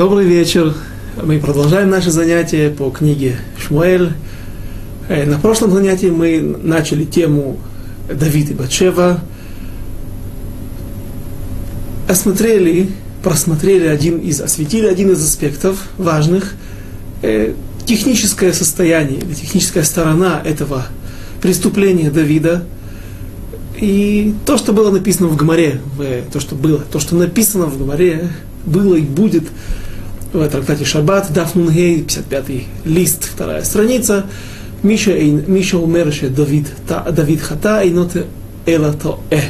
Добрый вечер. Мы продолжаем наше занятие по книге Шмуэль. Э, на прошлом занятии мы начали тему Давид и Батшева. Осмотрели, просмотрели один из, осветили один из аспектов важных. Э, техническое состояние, техническая сторона этого преступления Давида. И то, что было написано в Гмаре, то, что было, то, что написано в Гмаре, было и будет в трактате Шаббат, Дафнун Гей, 55 лист, вторая страница. Миша, Миша умерше Давид, Давид хата и ноте эла то э.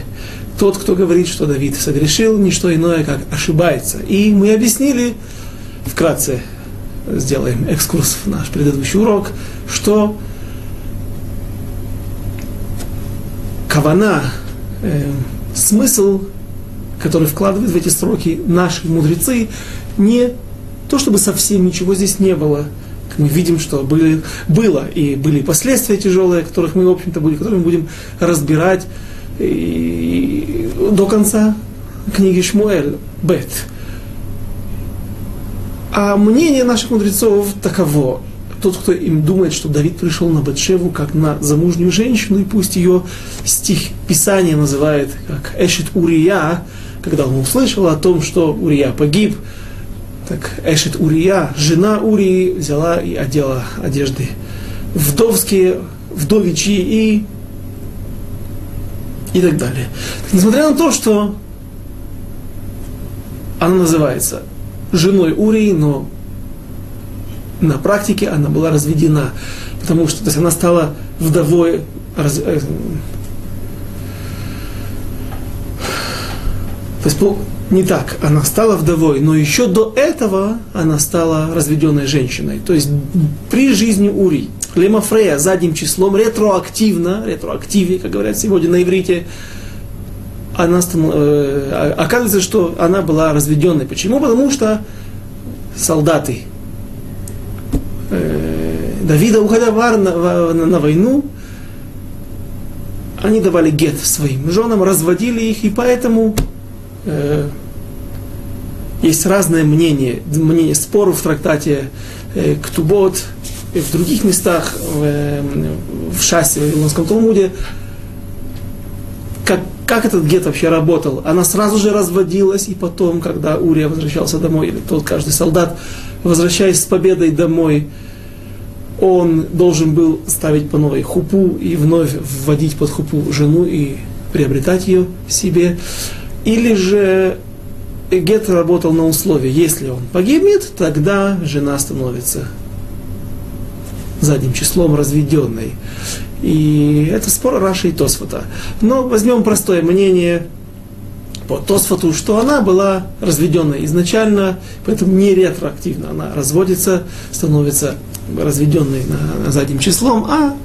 Тот, кто говорит, что Давид согрешил, не что иное, как ошибается. И мы объяснили, вкратце сделаем экскурс в наш предыдущий урок, что кавана, э, смысл, который вкладывают в эти строки наши мудрецы, не то чтобы совсем ничего здесь не было. Мы видим, что были, было и были последствия тяжелые, которых мы, в общем-то, будем, которые мы будем разбирать и, и до конца книги Шмуэль, Бет. А мнение наших мудрецов таково. Тот, кто им думает, что Давид пришел на Батшеву как на замужнюю женщину, и пусть ее стих Писания называет как Эшет Урия, когда он услышал о том, что Урия погиб, так Эшет Урия, жена Урии, взяла и одела одежды вдовские, вдовичьи и и так далее. Так, несмотря на то, что она называется женой Урии, но на практике она была разведена, потому что то есть она стала вдовой, раз, э, то есть не так, она стала вдовой, но еще до этого она стала разведенной женщиной. То есть при жизни Ури, Лема Фрея задним числом, ретроактивно, ретроактиве, как говорят сегодня на иврите, она, э, оказывается, что она была разведенной. Почему? Потому что солдаты э, Давида, уходя в, на, на, на войну, они давали гет своим женам, разводили их, и поэтому э, есть разное мнение, мнение споров в трактате э, Ктубот, в других местах, э, в Шасе, в Илонском Талмуде, как, как этот гет вообще работал. Она сразу же разводилась, и потом, когда Урия возвращался домой, или тот каждый солдат, возвращаясь с победой домой, он должен был ставить по новой хупу и вновь вводить под хупу жену и приобретать ее себе. Или же Гет работал на условии, если он погибнет, тогда жена становится задним числом разведенной. И это спор Раши и Тосфота. Но возьмем простое мнение по Тосфоту, что она была разведенной изначально, поэтому не ретроактивно она разводится, становится разведенной на, на задним числом, а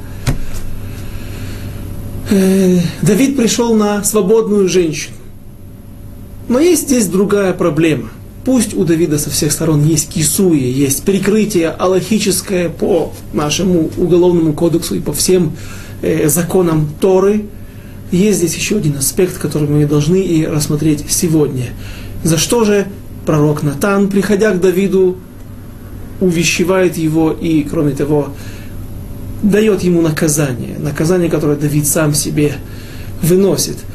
э, Давид пришел на свободную женщину. Но есть здесь другая проблема. Пусть у Давида со всех сторон есть кисуя, есть прикрытие аллахическое по нашему уголовному кодексу и по всем э, законам Торы, есть здесь еще один аспект, который мы должны и рассмотреть сегодня. За что же пророк Натан, приходя к Давиду, увещевает его и, кроме того, дает ему наказание, наказание, которое Давид сам себе выносит –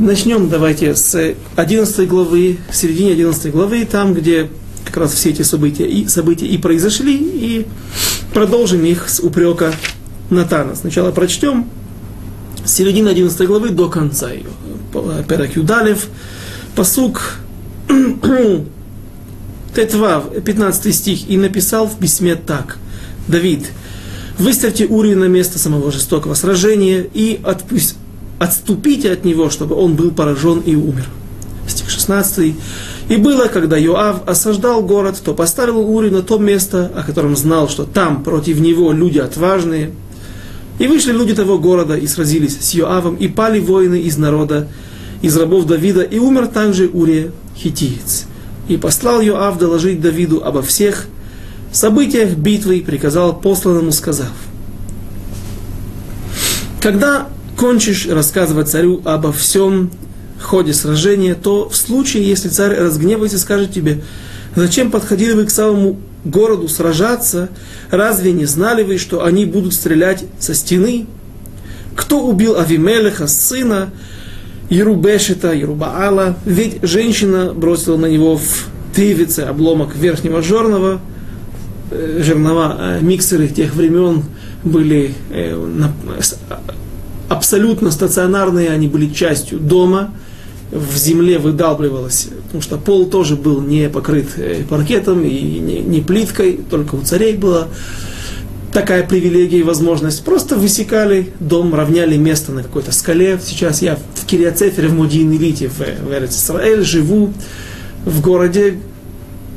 Начнем давайте с 11 главы, в середине 11 главы, там, где как раз все эти события и, события и произошли, и продолжим их с упрека Натана. Сначала прочтем с середины 11 главы до конца ее. Перак Юдалев, посук Тетвав, 15 стих, и написал в письме так. Давид, выставьте Урию на место самого жестокого сражения и отпусть, отступите от него, чтобы он был поражен и умер. Стих 16. И было, когда Йоав осаждал город, то поставил Ури на то место, о котором знал, что там против него люди отважные. И вышли люди того города и сразились с Йоавом, и пали воины из народа, из рабов Давида, и умер также Урия хитиец. И послал Йоав доложить Давиду обо всех событиях битвы, и приказал посланному, сказав, когда кончишь рассказывать царю обо всем ходе сражения, то в случае, если царь разгневается скажет тебе, Зачем подходили вы к самому городу сражаться? Разве не знали вы, что они будут стрелять со стены? Кто убил Авимелеха, сына Ерубешета, Ерубаала? Ведь женщина бросила на него в тывице обломок верхнего жернова, э, жернова, миксеры тех времен были э, абсолютно стационарные, они были частью дома, в земле выдалбливалось, потому что пол тоже был не покрыт паркетом и не, не плиткой, только у царей была такая привилегия и возможность. Просто высекали дом, равняли место на какой-то скале. Сейчас я в Кириацефере, в Мудин-Илите, в, в Эрец живу в городе,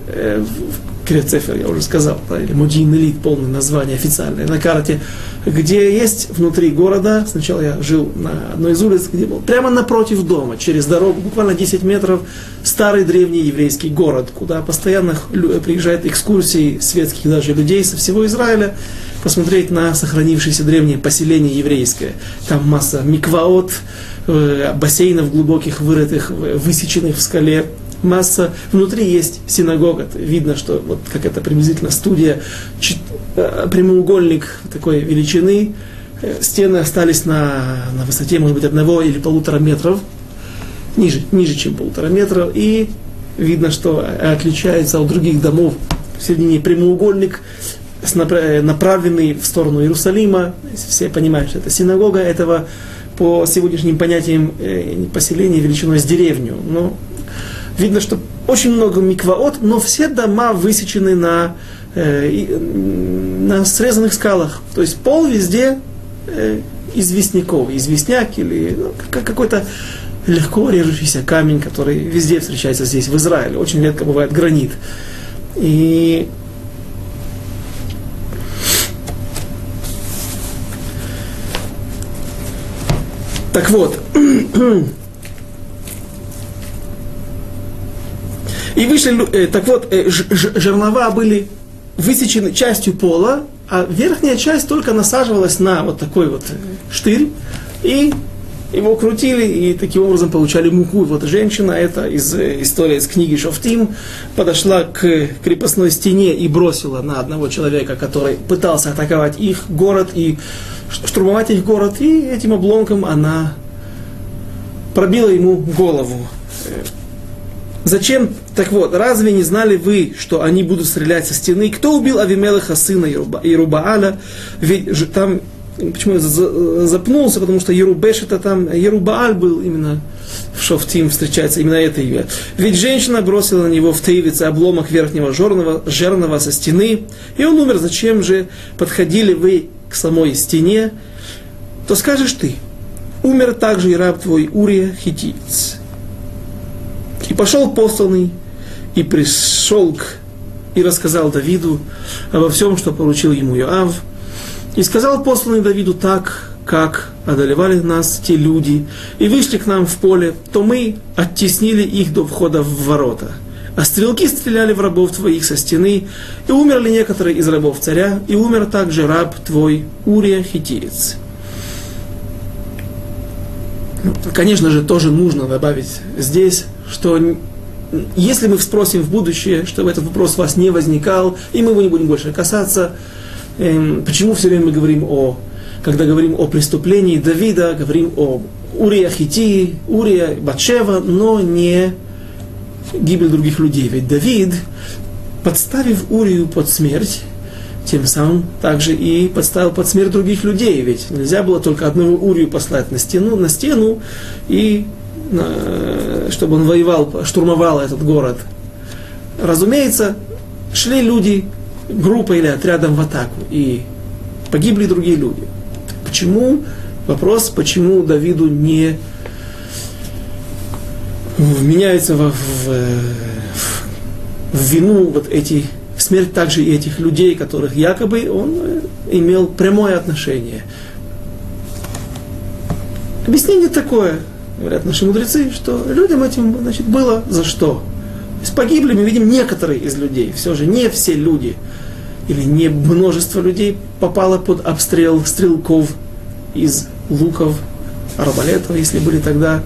э, в Кириацефер, я уже сказал, да, или Мудин-Илит, полное название официальное, на карте, где есть внутри города, сначала я жил на одной из улиц, где был прямо напротив дома, через дорогу, буквально 10 метров, старый древний еврейский город, куда постоянно приезжают экскурсии светских даже людей со всего Израиля, посмотреть на сохранившееся древнее поселение еврейское. Там масса микваот, э, бассейнов глубоких, вырытых, высеченных в скале, масса. Внутри есть синагога. Видно, что вот как это приблизительно студия, э, прямоугольник такой величины. Э, стены остались на, на высоте, может быть, одного или полутора метров. Ниже, ниже, чем полутора метра. И видно, что отличается от других домов. В середине прямоугольник, направленный в сторону Иерусалима. Все понимают, что это синагога этого по сегодняшним понятиям э, поселения величиной с деревню. Но видно, что очень много микваот, но все дома высечены на, э, на срезанных скалах. То есть пол везде э, известняков, известняк или ну, какой-то легко режущийся камень, который везде встречается здесь, в Израиле. Очень редко бывает гранит. И Так вот, и вышли, э, так вот, э, жернова были высечены частью пола, а верхняя часть только насаживалась на вот такой вот э, штырь, и его крутили, и таким образом получали муку. И вот женщина, это из истории из книги Шофтим, подошла к крепостной стене и бросила на одного человека, который пытался атаковать их город и штурмовать их город, и этим обломком она пробила ему голову. Зачем? Так вот, разве не знали вы, что они будут стрелять со стены? Кто убил Авимелеха, сына Ерубааля? Ведь там, почему я запнулся, потому что Ерубеш это там, Ерубааль был именно в Шофтим, встречается именно это имя. Ведь женщина бросила на него в Тейвице обломок верхнего жерного, жерного со стены, и он умер. Зачем же подходили вы к самой стене? То скажешь ты, умер также и раб твой Урия Хитиец. И пошел посланный, и пришел к, и рассказал Давиду обо всем, что поручил ему Иоав. И сказал посланный Давиду так, как одолевали нас те люди, и вышли к нам в поле, то мы оттеснили их до входа в ворота. А стрелки стреляли в рабов твоих со стены, и умерли некоторые из рабов царя, и умер также раб твой Урия Хитиец. Ну, конечно же, тоже нужно добавить здесь, что если мы спросим в будущее, чтобы этот вопрос у вас не возникал, и мы его не будем больше касаться, эм, почему все время мы говорим о, когда говорим о преступлении Давида, говорим о Урия Хити, Урия Батшева, но не гибель других людей. Ведь Давид, подставив Урию под смерть, тем самым также и подставил под смерть других людей. Ведь нельзя было только одного Урию послать на стену, на стену и чтобы он воевал, штурмовал этот город. Разумеется, шли люди группой или отрядом в атаку, и погибли другие люди. Почему? Вопрос, почему Давиду не вменяются в, в, в вину вот эти смерть также и этих людей, которых якобы он э, имел прямое отношение. Объяснение такое, говорят наши мудрецы, что людям этим значит, было за что. То есть погибли, мы видим, некоторые из людей, все же не все люди, или не множество людей попало под обстрел стрелков из луков, арбалетов, если были тогда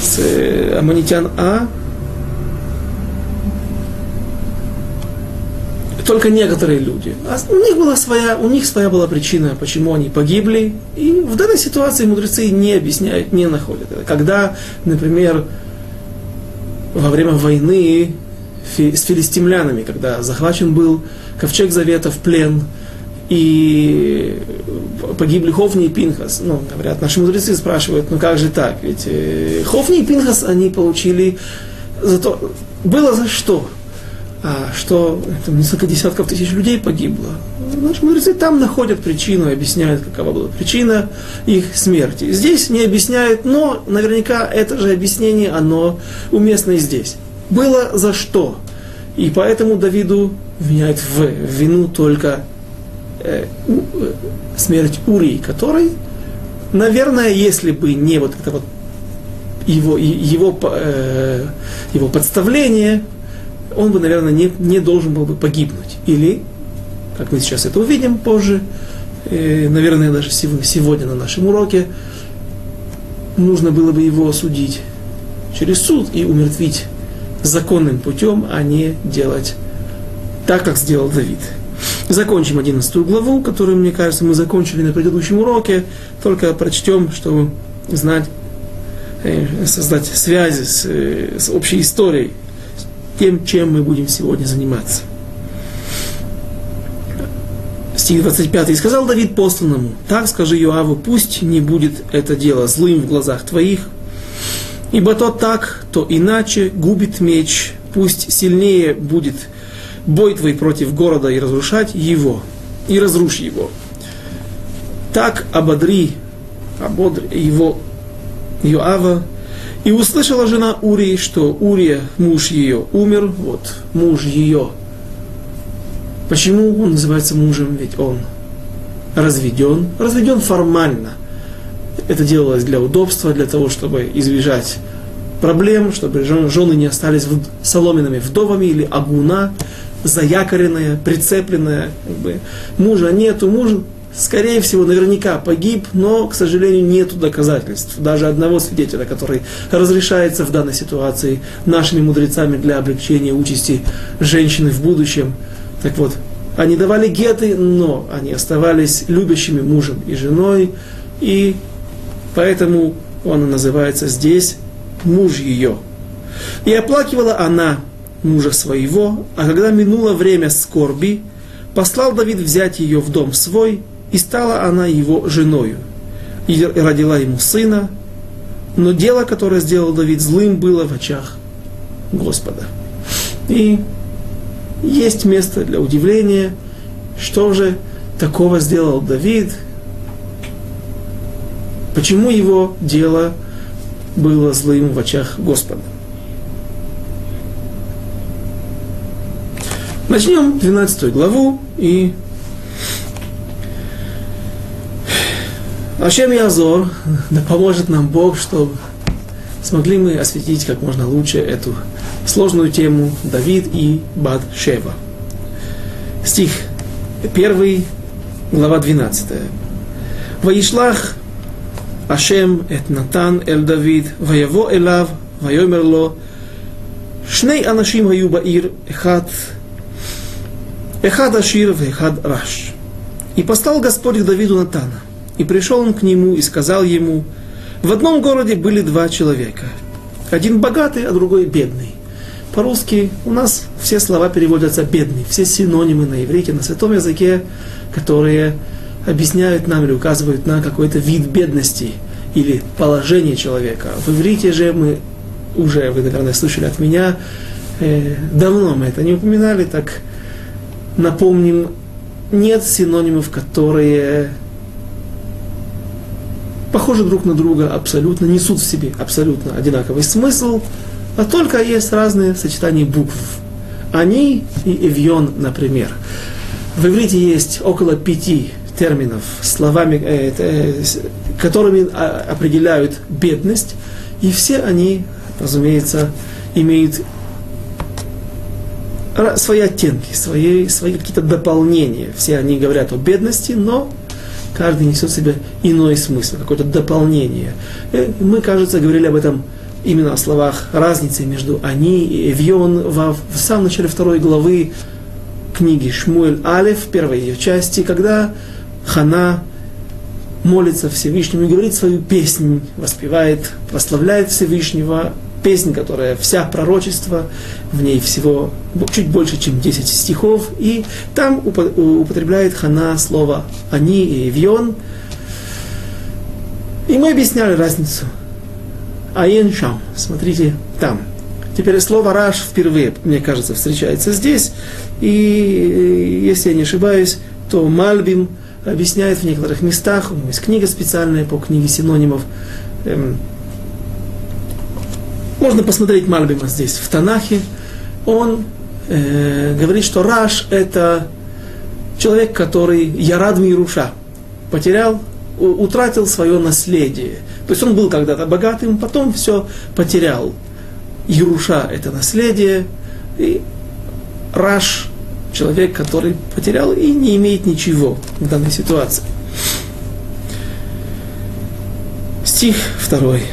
с э, аммонитян, а только некоторые люди. А у них была своя, у них своя была причина, почему они погибли. И в данной ситуации мудрецы не объясняют, не находят. Когда, например, во время войны с филистимлянами, когда захвачен был ковчег Завета в плен, и погибли Хофни и Пинхас. Ну, говорят, наши мудрецы спрашивают, ну как же так? Ведь э, Хофни и Пинхас они получили за то... Было за что? А что там несколько десятков тысяч людей погибло. Наши мудрецы там находят причину, объясняют, какова была причина их смерти. Здесь не объясняют, но наверняка это же объяснение, оно уместно и здесь. Было за что? И поэтому Давиду виняет в вину только э, у, э, смерть Урии, который, наверное, если бы не вот это вот его, его, э, его подставление, он бы, наверное, не, не должен был бы погибнуть. Или, как мы сейчас это увидим позже, э, наверное, даже сегодня на нашем уроке, нужно было бы его осудить через суд и умертвить законным путем, а не делать так, как сделал Давид. Закончим 11 главу, которую, мне кажется, мы закончили на предыдущем уроке, только прочтем, чтобы знать, э, создать связи с, э, с общей историей тем, чем мы будем сегодня заниматься. Стих 25. «И сказал Давид посланному, так скажи Йоаву, пусть не будет это дело злым в глазах твоих, ибо то так, то иначе губит меч, пусть сильнее будет бой твой против города и разрушать его, и разрушь его. Так ободри, ободри его Йоава, и услышала жена Урии, что Урия, муж ее, умер. Вот, муж ее. Почему он называется мужем? Ведь он разведен. Разведен формально. Это делалось для удобства, для того, чтобы избежать проблем, чтобы жены не остались соломенными вдовами или агуна, заякоренная, прицепленная. Как бы. Мужа нету, муж скорее всего, наверняка погиб, но, к сожалению, нет доказательств. Даже одного свидетеля, который разрешается в данной ситуации нашими мудрецами для облегчения участи женщины в будущем. Так вот, они давали геты, но они оставались любящими мужем и женой, и поэтому он называется здесь муж ее. И оплакивала она мужа своего, а когда минуло время скорби, послал Давид взять ее в дом свой, и стала она его женою. И родила ему сына, но дело, которое сделал Давид злым, было в очах Господа. И есть место для удивления, что же такого сделал Давид, почему его дело было злым в очах Господа. Начнем 12 главу и Ашем Язор, да поможет нам Бог, чтобы смогли мы осветить как можно лучше эту сложную тему Давид и Бад Шева. Стих 1, глава 12. Ваишлах Ашем эт Натан эль Давид, ваяво элав, вайомер шней анашим гаю баир, эхат, эхат ашир, эхат раш. И послал Господь к Давиду Натана – и пришел он к нему и сказал ему, в одном городе были два человека. Один богатый, а другой бедный. По-русски у нас все слова переводятся бедный, все синонимы на иврите, на святом языке, которые объясняют нам или указывают на какой-то вид бедности или положение человека. В иврите же мы уже, вы, наверное, слышали от меня, э, давно мы это не упоминали, так напомним, нет синонимов, которые похожи друг на друга абсолютно, несут в себе абсолютно одинаковый смысл, а только есть разные сочетания букв. Они и эвьон, например. В иврите есть около пяти терминов, словами, э, э, которыми а, определяют бедность, и все они, разумеется, имеют свои оттенки, свои, свои какие-то дополнения. Все они говорят о бедности, но каждый несет в себе иной смысл, какое-то дополнение. Э, мы, кажется, говорили об этом именно о словах разницы между «они» и «эвьон» в, в самом начале второй главы книги Шмуэль Алев, в первой ее части, когда Хана молится Всевышнему и говорит свою песнь, воспевает, прославляет Всевышнего, песнь, которая вся пророчество, в ней всего чуть больше, чем 10 стихов, и там употребляет Хана слово «они» и «вьон». И мы объясняли разницу. Аен Шам, смотрите, там. Теперь слово «раш» впервые, мне кажется, встречается здесь, и если я не ошибаюсь, то Мальбим объясняет в некоторых местах, у него есть книга специальная по книге синонимов, эм, можно посмотреть Мальбима здесь, в Танахе. Он э, говорит, что Раш – это человек, который Ярад Мируша, потерял, утратил свое наследие. То есть он был когда-то богатым, потом все потерял. Яруша – это наследие, и Раш – человек, который потерял и не имеет ничего в данной ситуации. Стих второй.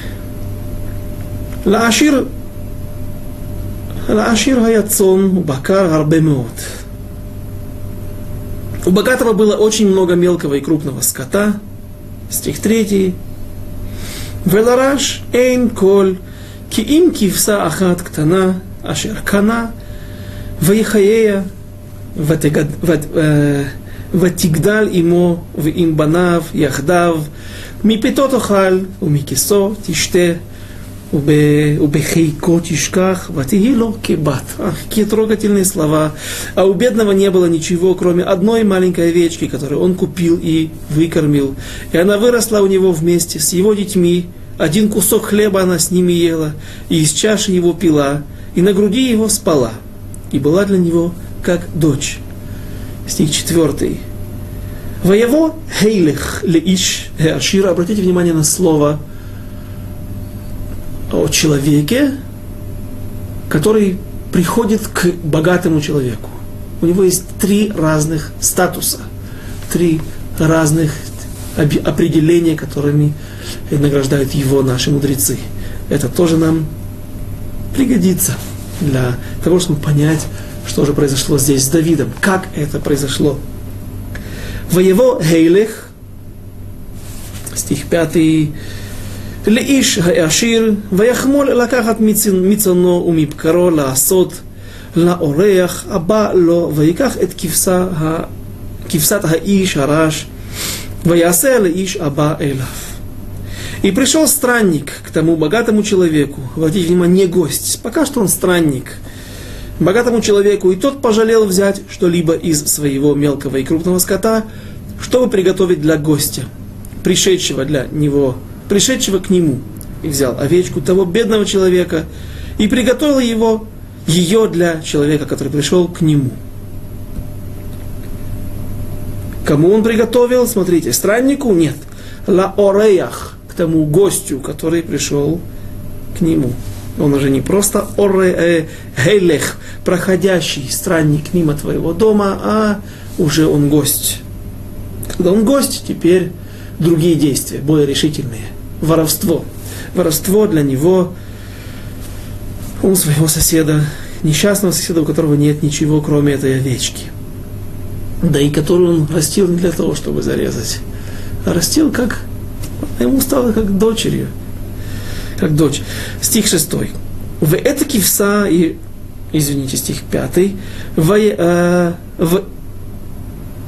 לעשיר, לעשיר היה צאן ובקר הרבה מאוד. У богатого было очень много мелкого и крупного скота. Стих 3. Велараш эйн коль ки им кивса ахат ктана ашер кана ויחיה ותגדל עמו ועם בניו יחדיו מפתו תאכל ומכיסו תשתה Убехейко тишках, ватигило кебат. Какие трогательные слова. А у бедного не было ничего, кроме одной маленькой овечки, которую он купил и выкормил. И она выросла у него вместе с его детьми. Один кусок хлеба она с ними ела, и из чаши его пила, и на груди его спала. И была для него как дочь. Стих четвертый. Воево хейлех леиш ашира. Обратите внимание на слово о человеке, который приходит к богатому человеку. У него есть три разных статуса, три разных определения, которыми награждают его наши мудрецы. Это тоже нам пригодится для того, чтобы понять, что же произошло здесь с Давидом, как это произошло. Воево Гейлех, стих 5, לאיש העשיר, ויחמול לקחת מצונו ומבקרו לעשות לאורח הבא לו, ויקח את כבשה, כבשת האיש הרש, ויעשה לאיש הבא אליו. И пришел странник к тому богатому человеку, обратите внимание, не гость, пока что он странник, богатому человеку, и тот пожалел взять что-либо из своего мелкого и крупного скота, чтобы приготовить для гостя, пришедшего для него пришедшего к нему, и взял овечку того бедного человека и приготовил его, ее для человека, который пришел к нему. Кому он приготовил? Смотрите, страннику нет. Ла ореях, к тому гостю, который пришел к нему. Он уже не просто оре, э, гейлех, проходящий странник мимо твоего дома, а уже он гость. Когда он гость, теперь другие действия, более решительные – воровство. Воровство для него, у своего соседа, несчастного соседа, у которого нет ничего, кроме этой овечки. Да и которую он растил не для того, чтобы зарезать, а растил как, ему стало как дочерью, как дочь. Стих шестой. В это кивса и, извините, стих пятый. В, э, в,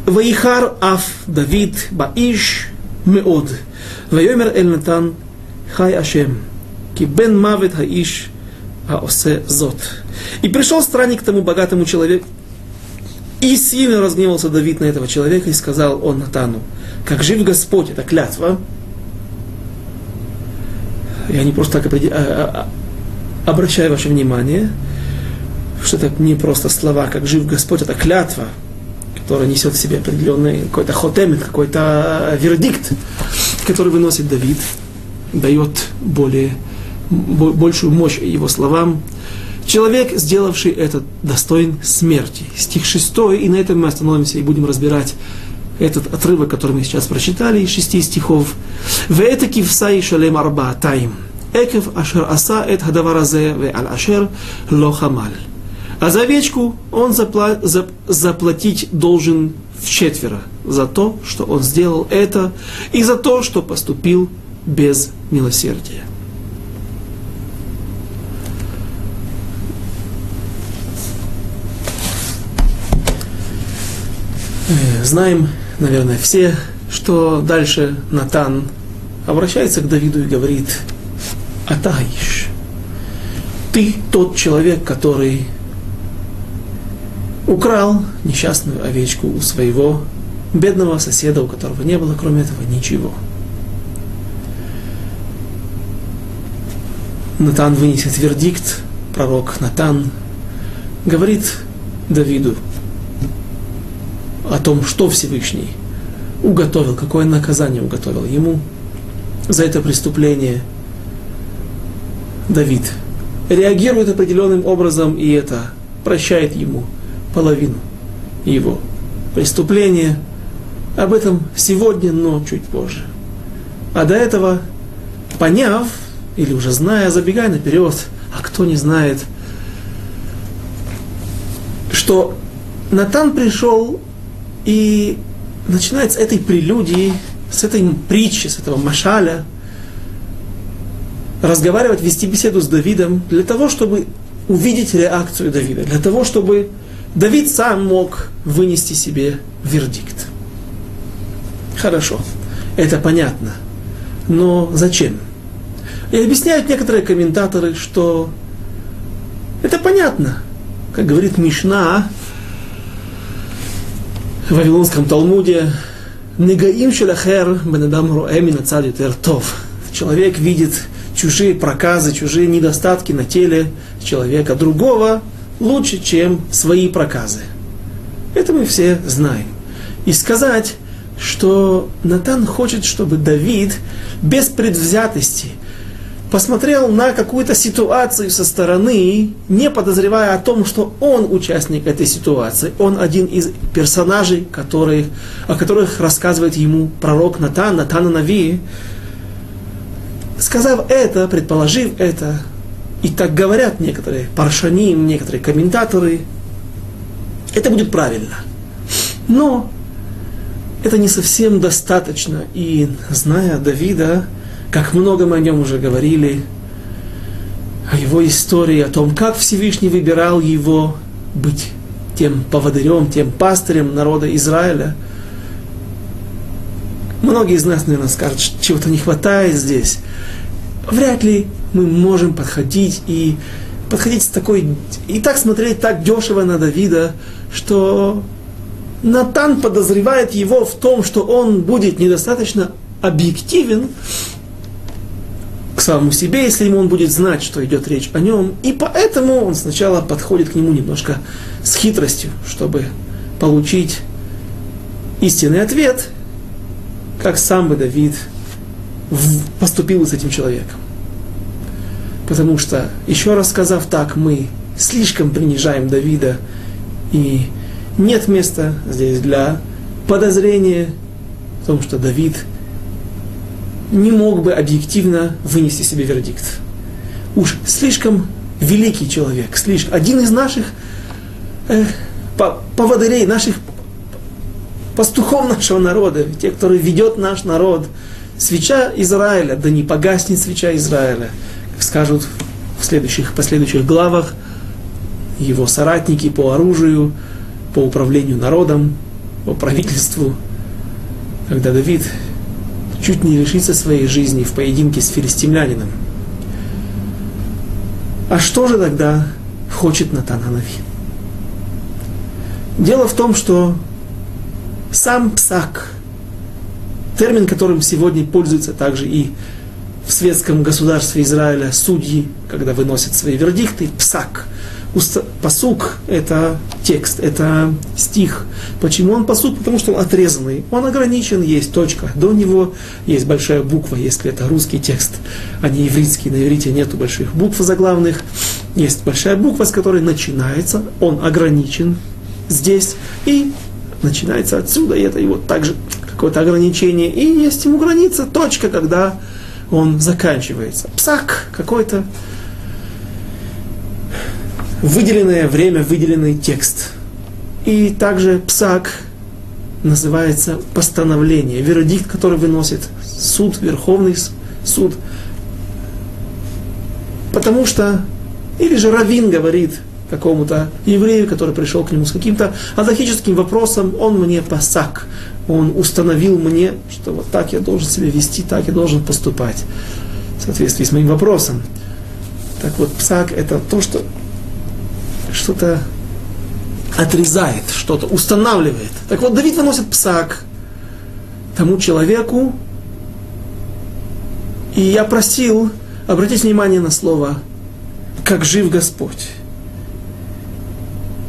Ваихар Аф Давид Баиш Меод. ויאמר אל נתן, חי השם, כי бен мавет хаиш аосе зот. И пришел странник к тому богатому человеку, и сильно разгневался Давид на этого человека и сказал он Натану, как жив Господь, это клятва. Я не просто так определ... а, а, обращаю ваше внимание, что это не просто слова, как жив Господь, это клятва, которая несет в себе определенный какой-то хотемет, какой-то вердикт который выносит Давид, дает более, большую мощь его словам. Человек, сделавший это, достоин смерти. Стих 6, и на этом мы остановимся и будем разбирать этот отрывок, который мы сейчас прочитали, из шести стихов. В это кивса и шалем арба таим. Экев ашер аса эт хадаваразе ве аль ашер ло хамаль. А за овечку он запла- за- заплатить должен в четверо за то, что он сделал это, и за то, что поступил без милосердия. Э, знаем, наверное, все, что дальше Натан обращается к Давиду и говорит, Атаиш, ты тот человек, который украл несчастную овечку у своего бедного соседа, у которого не было, кроме этого, ничего. Натан вынесет вердикт, пророк Натан говорит Давиду о том, что Всевышний уготовил, какое наказание уготовил ему за это преступление. Давид реагирует определенным образом, и это прощает ему половину его преступления. Об этом сегодня, но чуть позже. А до этого, поняв, или уже зная, забегая наперед, а кто не знает, что Натан пришел и начинает с этой прелюдии, с этой притчи, с этого машаля, разговаривать, вести беседу с Давидом для того, чтобы увидеть реакцию Давида, для того, чтобы Давид сам мог вынести себе вердикт. Хорошо, это понятно. Но зачем? И объясняют некоторые комментаторы, что это понятно. Как говорит Мишна в Вавилонском Талмуде, Негаим шелахер бенедам роэмин тов. Человек видит чужие проказы, чужие недостатки на теле человека другого лучше, чем свои проказы. Это мы все знаем. И сказать, что Натан хочет, чтобы Давид без предвзятости посмотрел на какую-то ситуацию со стороны, не подозревая о том, что он участник этой ситуации. Он один из персонажей, которые, о которых рассказывает ему пророк Натан, Натана Нави. Сказав это, предположив это, и так говорят некоторые паршаним, некоторые комментаторы, это будет правильно. Но это не совсем достаточно. И зная Давида, как много мы о нем уже говорили, о его истории, о том, как Всевышний выбирал его быть тем поводырем, тем пастырем народа Израиля. Многие из нас, наверное, скажут, что чего-то не хватает здесь. Вряд ли мы можем подходить и подходить с такой... И так смотреть так дешево на Давида, что Натан подозревает его в том, что он будет недостаточно объективен к самому себе, если ему он будет знать, что идет речь о нем. И поэтому он сначала подходит к нему немножко с хитростью, чтобы получить истинный ответ, как сам бы Давид поступил с этим человеком. Потому что, еще раз сказав так, мы слишком принижаем Давида, и нет места здесь для подозрения в том, что Давид не мог бы объективно вынести себе вердикт. Уж слишком великий человек, слишком, один из наших э, поводырей, наших пастухов нашего народа, те, кто ведет наш народ, свеча Израиля, да не погаснет свеча Израиля скажут в следующих, последующих главах его соратники по оружию, по управлению народом, по правительству, когда Давид чуть не лишится своей жизни в поединке с филистимлянином. А что же тогда хочет Натан Анави? Дело в том, что сам псак, термин, которым сегодня пользуются также и в светском государстве Израиля судьи, когда выносят свои вердикты, псак. Посук – это текст, это стих. Почему он посук? Потому что он отрезанный. Он ограничен, есть точка. До него есть большая буква, если это русский текст, а не еврейский. На иврите нету больших букв заглавных. Есть большая буква, с которой начинается. Он ограничен здесь. И начинается отсюда. И это его также какое-то ограничение. И есть ему граница, точка, когда он заканчивается. Псак какой-то. выделенное время, выделенный текст. И также псак называется постановление, вердикт, который выносит суд, Верховный суд. Потому что, или же Равин говорит какому-то еврею, который пришел к нему с каким-то аллахическим вопросом, он мне пасак, он установил мне, что вот так я должен себя вести, так я должен поступать в соответствии с моим вопросом. Так вот, псак это то, что что-то отрезает, что-то устанавливает. Так вот, Давид выносит псак тому человеку, и я просил обратить внимание на слово «как жив Господь».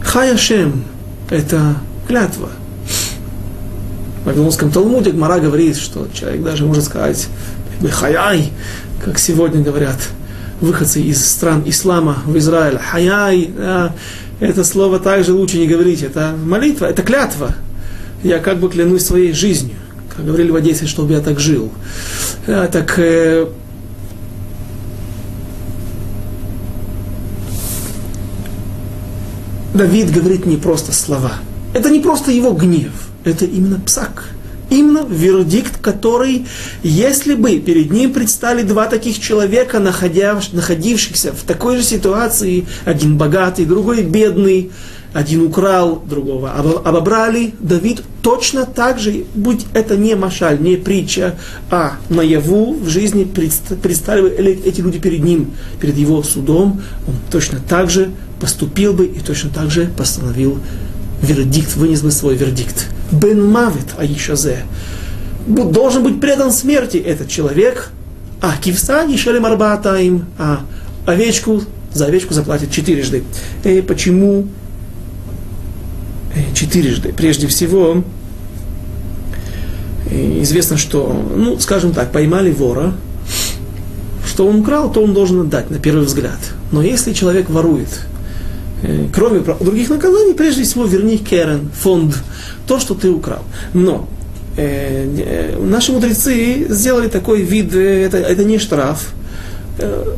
Хаяшем – это клятва. В Вавилонском Талмуде Гмара говорит, что человек даже может сказать «хаяй», как сегодня говорят выходцы из стран ислама в Израиль. «Хаяй» да, это слово также лучше не говорить. Это молитва, это клятва. Я как бы клянусь своей жизнью. Как говорили в Одессе, чтобы я так жил. А, так э, Давид говорит не просто слова. Это не просто его гнев, это именно псак. Именно вердикт, который, если бы перед ним предстали два таких человека, находившихся в такой же ситуации, один богатый, другой бедный, один украл, другого обобрали, Давид точно так же, будь это не машаль, не притча, а наяву в жизни представили эти люди перед ним, перед его судом, он точно так же поступил бы и точно так же постановил вердикт, вынес бы свой вердикт. Бен Мавит Аишазе. Должен быть предан смерти этот человек, а кивса Ишелем Арбаатаим, а овечку, за овечку заплатит четырежды. И э, почему э, четырежды? Прежде всего, э, известно, что, ну, скажем так, поймали вора, что он украл, то он должен отдать на первый взгляд. Но если человек ворует, кроме других наказаний, прежде всего верни керен, фонд, то, что ты украл. Но э, э, наши мудрецы сделали такой вид, э, это, это не штраф, э,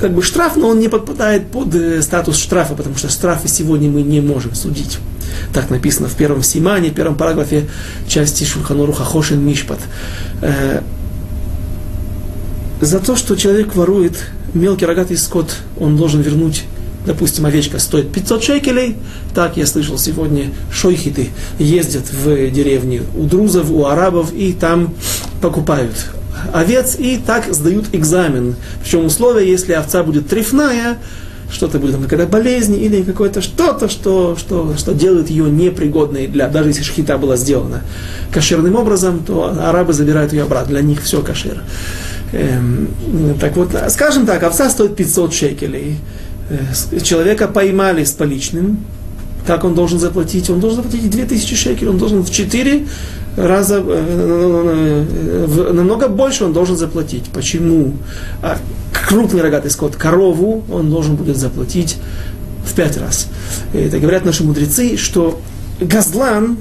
как бы штраф, но он не подпадает под э, статус штрафа, потому что штрафы сегодня мы не можем судить. Так написано в первом Симане, в первом параграфе части Шульханору Хахошин Мишпат. Э, за то, что человек ворует мелкий рогатый скот, он должен вернуть допустим, овечка стоит 500 шекелей, так я слышал сегодня, шойхиты ездят в деревни у друзов, у арабов, и там покупают овец, и так сдают экзамен. Причем условие, если овца будет трефная, что-то будет, какая-то болезнь или какое-то что-то, что, что, что делает ее непригодной для, даже если шхита была сделана кошерным образом, то арабы забирают ее обратно, для них все кошер. Эм, так вот, скажем так, овца стоит 500 шекелей. Э, человека поймали с поличным, как он должен заплатить? Он должен заплатить 2000 шекелей, он должен в 4 раза, э, э, намного больше он должен заплатить. Почему? А крупный рогатый скот, корову, он должен будет заплатить в 5 раз. Это говорят наши мудрецы, что газлан,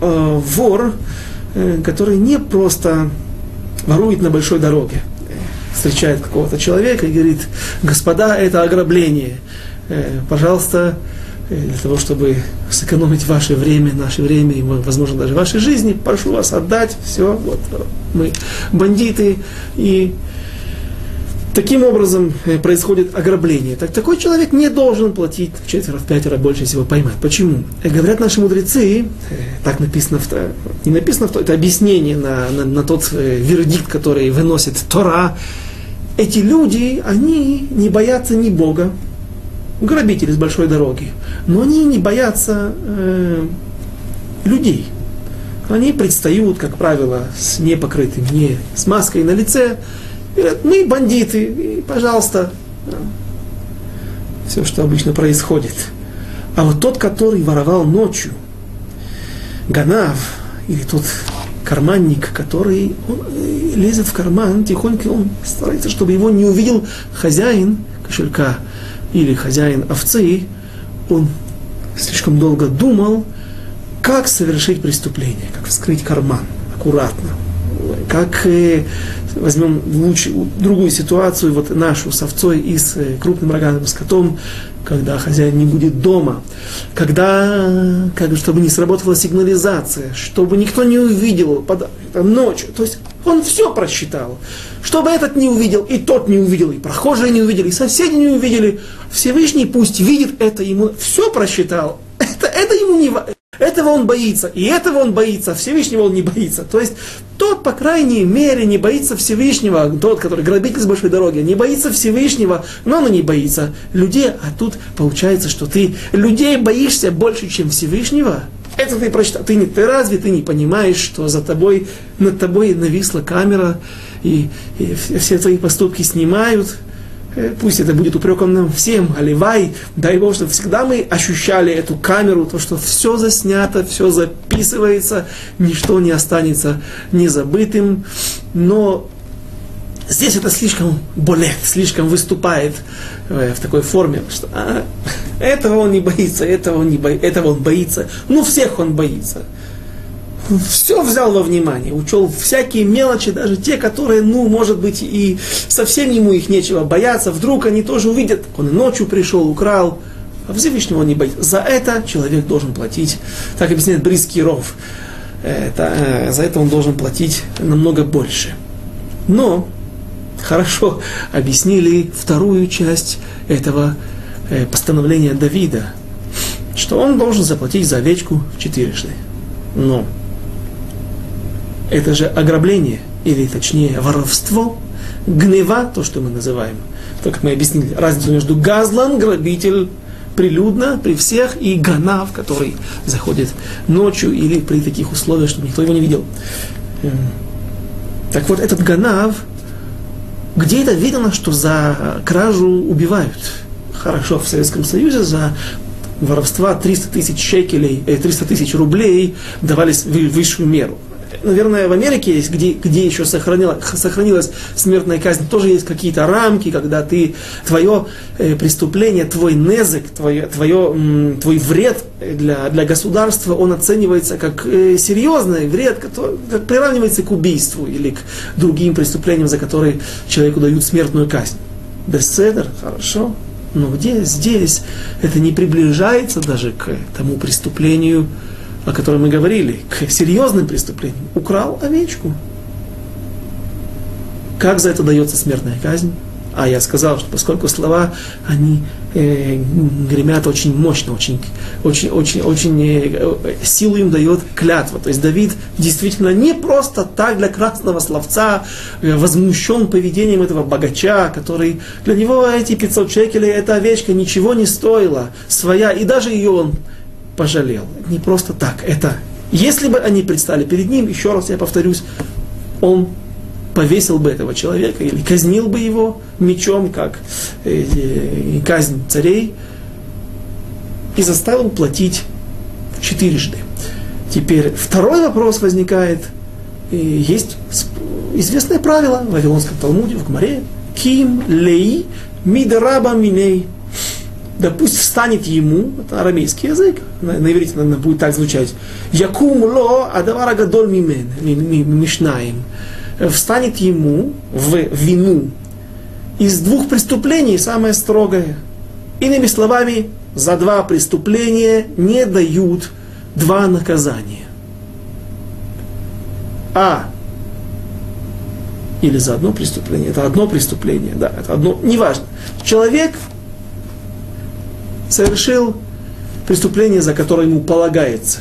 вор, который не просто ворует на большой дороге, встречает какого-то человека и говорит, господа, это ограбление. Э, пожалуйста, э, для того, чтобы сэкономить ваше время, наше время и, возможно, даже вашей жизни, прошу вас отдать все. Вот мы бандиты и Таким образом э, происходит ограбление. Так такой человек не должен платить в четверо, в пятеро больше всего поймать. Почему? Говорят наши мудрецы, так написано, не написано, это объяснение на, на, на тот вердикт, который выносит Тора, эти люди, они не боятся ни Бога, грабители с большой дороги, но они не боятся э, людей. Они предстают, как правило, с непокрытым, не с маской на лице. Говорят, мы бандиты, и, пожалуйста, все, что обычно происходит. А вот тот, который воровал ночью, Ганав, или тот карманник, который он, э, лезет в карман, тихонько он старается, чтобы его не увидел хозяин кошелька или хозяин овцы, он слишком долго думал, как совершить преступление, как вскрыть карман аккуратно. Как э, возьмем лучше, другую ситуацию, вот нашу с овцой и с э, крупным роганым скотом, когда хозяин не будет дома, когда, как, чтобы не сработала сигнализация, чтобы никто не увидел под, ночью. То есть он все просчитал. Чтобы этот не увидел, и тот не увидел, и прохожие не увидели, и соседи не увидели. Всевышний пусть видит это ему, все просчитал. Это, это ему не этого он боится, и этого он боится, а Всевышнего он не боится. То есть тот, по крайней мере, не боится Всевышнего, тот, который грабитель с большой дороги, не боится Всевышнего, но он не боится людей. А тут получается, что ты людей боишься больше, чем Всевышнего. Это ты прочитал. Ты, не, ты разве ты не понимаешь, что за тобой, над тобой нависла камера, и, и все твои поступки снимают? Э, пусть это будет упреком нам всем, аливай, дай Бог, чтобы всегда мы ощущали эту камеру, то, что все заснято, все записывается, ничто не останется незабытым, но здесь это слишком болит, слишком выступает э, в такой форме, что а, этого он не боится, этого он, не бо... этого он боится, ну всех он боится все взял во внимание, учел всякие мелочи, даже те, которые, ну, может быть, и совсем ему их нечего бояться, вдруг они тоже увидят, он и ночью пришел, украл, а Всевышнего не боится. За это человек должен платить, так объясняет Бриский Ров, это, э, за это он должен платить намного больше. Но хорошо объяснили вторую часть этого э, постановления Давида, что он должен заплатить за овечку четырежды. Но это же ограбление, или точнее воровство, гнева, то, что мы называем. То, как мы объяснили, разницу между газлан, грабитель, прилюдно, при всех, и ганав, который заходит ночью или при таких условиях, чтобы никто его не видел. Эм, так вот, этот ганав, где это видно, что за кражу убивают? Хорошо, в Советском Союзе за воровства 300 тысяч шекелей, 300 э, тысяч рублей давались высшую меру наверное, в Америке есть, где, где еще сохранила, сохранилась смертная казнь, тоже есть какие-то рамки, когда ты, твое э, преступление, твой незык, твое, твое, твой вред для, для государства, он оценивается как э, серьезный вред, который приравнивается к убийству или к другим преступлениям, за которые человеку дают смертную казнь. Бесседер, хорошо, но где здесь это не приближается даже к тому преступлению, о котором мы говорили, к серьезным преступлениям, украл овечку. Как за это дается смертная казнь? А я сказал, что поскольку слова, они э, гремят очень мощно, очень, очень, очень, очень э, силу им дает клятва. То есть Давид действительно не просто так для красного словца э, возмущен поведением этого богача, который для него эти 500 шекелей, эта овечка ничего не стоила, своя, и даже ее он пожалел. Не просто так. Это, если бы они предстали перед ним, еще раз я повторюсь, он повесил бы этого человека или казнил бы его мечом, как э, э, казнь царей, и заставил платить четырежды. Теперь второй вопрос возникает. Есть известное правило в Вавилонском Талмуде, в Гмаре. Ким лей мидраба миней да пусть встанет ему, это арамейский язык, на, на иврите наверное, будет так звучать, якум ло адавара гадоль мимен, мишнаем, встанет ему в вину из двух преступлений самое строгое. Иными словами, за два преступления не дают два наказания. А или за одно преступление, это одно преступление, да, это одно, неважно. Человек совершил преступление, за которое ему полагается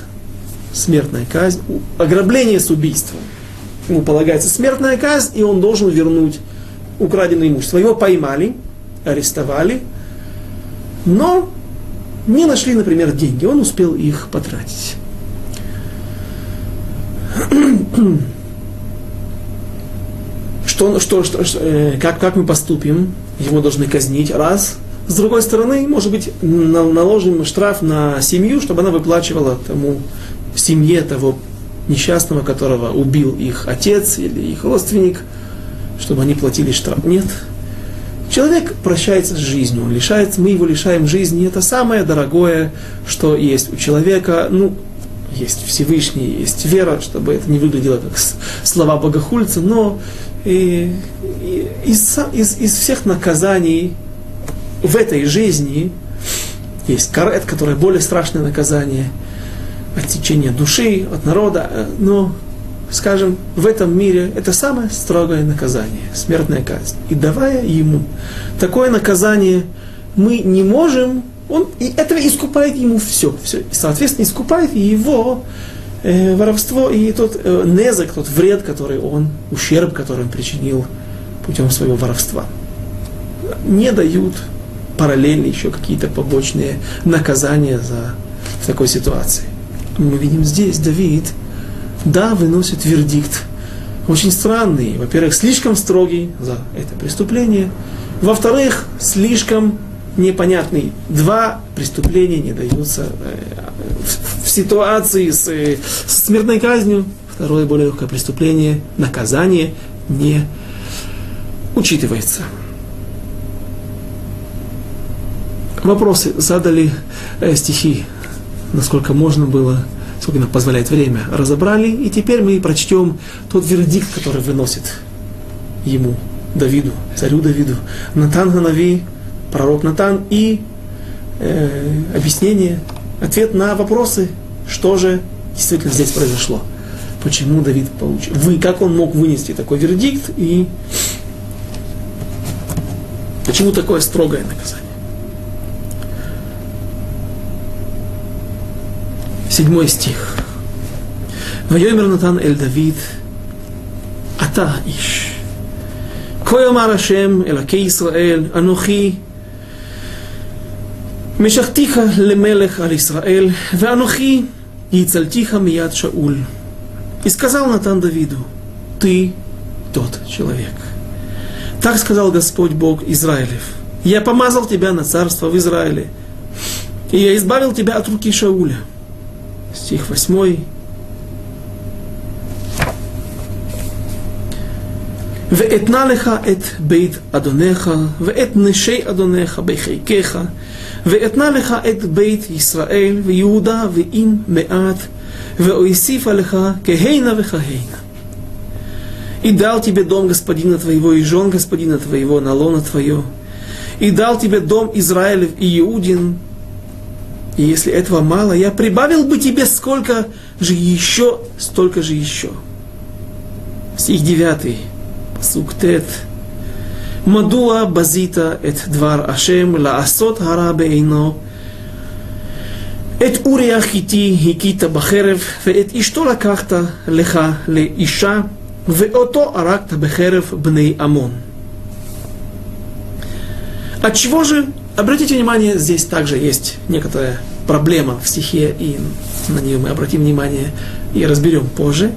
смертная казнь, ограбление с убийством. Ему полагается смертная казнь, и он должен вернуть украденное имущество. Его поймали, арестовали, но не нашли, например, деньги. Он успел их потратить. Что, что, что, э, как, как мы поступим? Его должны казнить. Раз. С другой стороны, может быть, наложим штраф на семью, чтобы она выплачивала тому семье того несчастного, которого убил их отец или их родственник, чтобы они платили штраф. Нет. Человек прощается с жизнью, он лишается, мы его лишаем жизни. Это самое дорогое, что есть у человека. Ну, есть Всевышний, есть вера, чтобы это не выглядело как слова богохульца, но и, и, из, из, из всех наказаний в этой жизни есть карет, которое более страшное наказание, отсечение души от народа, э, но, скажем, в этом мире это самое строгое наказание, смертная казнь. И давая ему такое наказание, мы не можем, он и этого искупает ему все, все. И, соответственно, искупает его э, воровство и тот э, незак, тот вред, который он, ущерб, который он причинил путем своего воровства. Не дают параллельно еще какие-то побочные наказания за в такой ситуации. Мы видим здесь Давид, да, выносит вердикт, очень странный. Во-первых, слишком строгий за это преступление. Во-вторых, слишком непонятный. Два преступления не даются э, в, ситуации с, э, с смертной казнью. Второе, более легкое преступление, наказание не учитывается. Вопросы задали э, стихи, насколько можно было, сколько нам позволяет время, разобрали. И теперь мы прочтем тот вердикт, который выносит ему, Давиду, царю Давиду, Натан Ханави, пророк Натан, и э, объяснение, ответ на вопросы, что же действительно здесь произошло. Почему Давид получил, вы, как он мог вынести такой вердикт и почему такое строгое наказание. Седьмой стих. ויאמר נתן אל דוד, אתה איש. כה יאמר השם אלוקי ישראל, אנוכי משכתיך למלך על ישראל, ואנוכי яцальтиха мият Шауль. И сказал Натан Давиду, ты тот человек. Так сказал Господь Бог Израилев. Я помазал тебя на царство в Израиле, и я избавил тебя от руки Шауля стих 8. ואתנה לך את בית אדונך, ואת נשי אדונך בחיקך, ואתנה לך את בית ישראל ויהודה ואם מעט, ואוסיפה לך כהנה וכהנה. И дал тебе дом господина твоего и жен господина твоего на лона твое. И дал тебе дом Израилев и Иудин, и если этого мало, я прибавил бы тебе сколько же еще, столько же еще. Стих 9. Суктет. מדוע בזית את דבר השם לעשות הרע בעינו? את אורי החיתי הכית בחרב, ואת אשתו לקחת לך לאישה, ואותו הרגת בחרב בני עמון. Отчего же Обратите внимание, здесь также есть некоторая проблема в стихе, и на нее мы обратим внимание и разберем позже.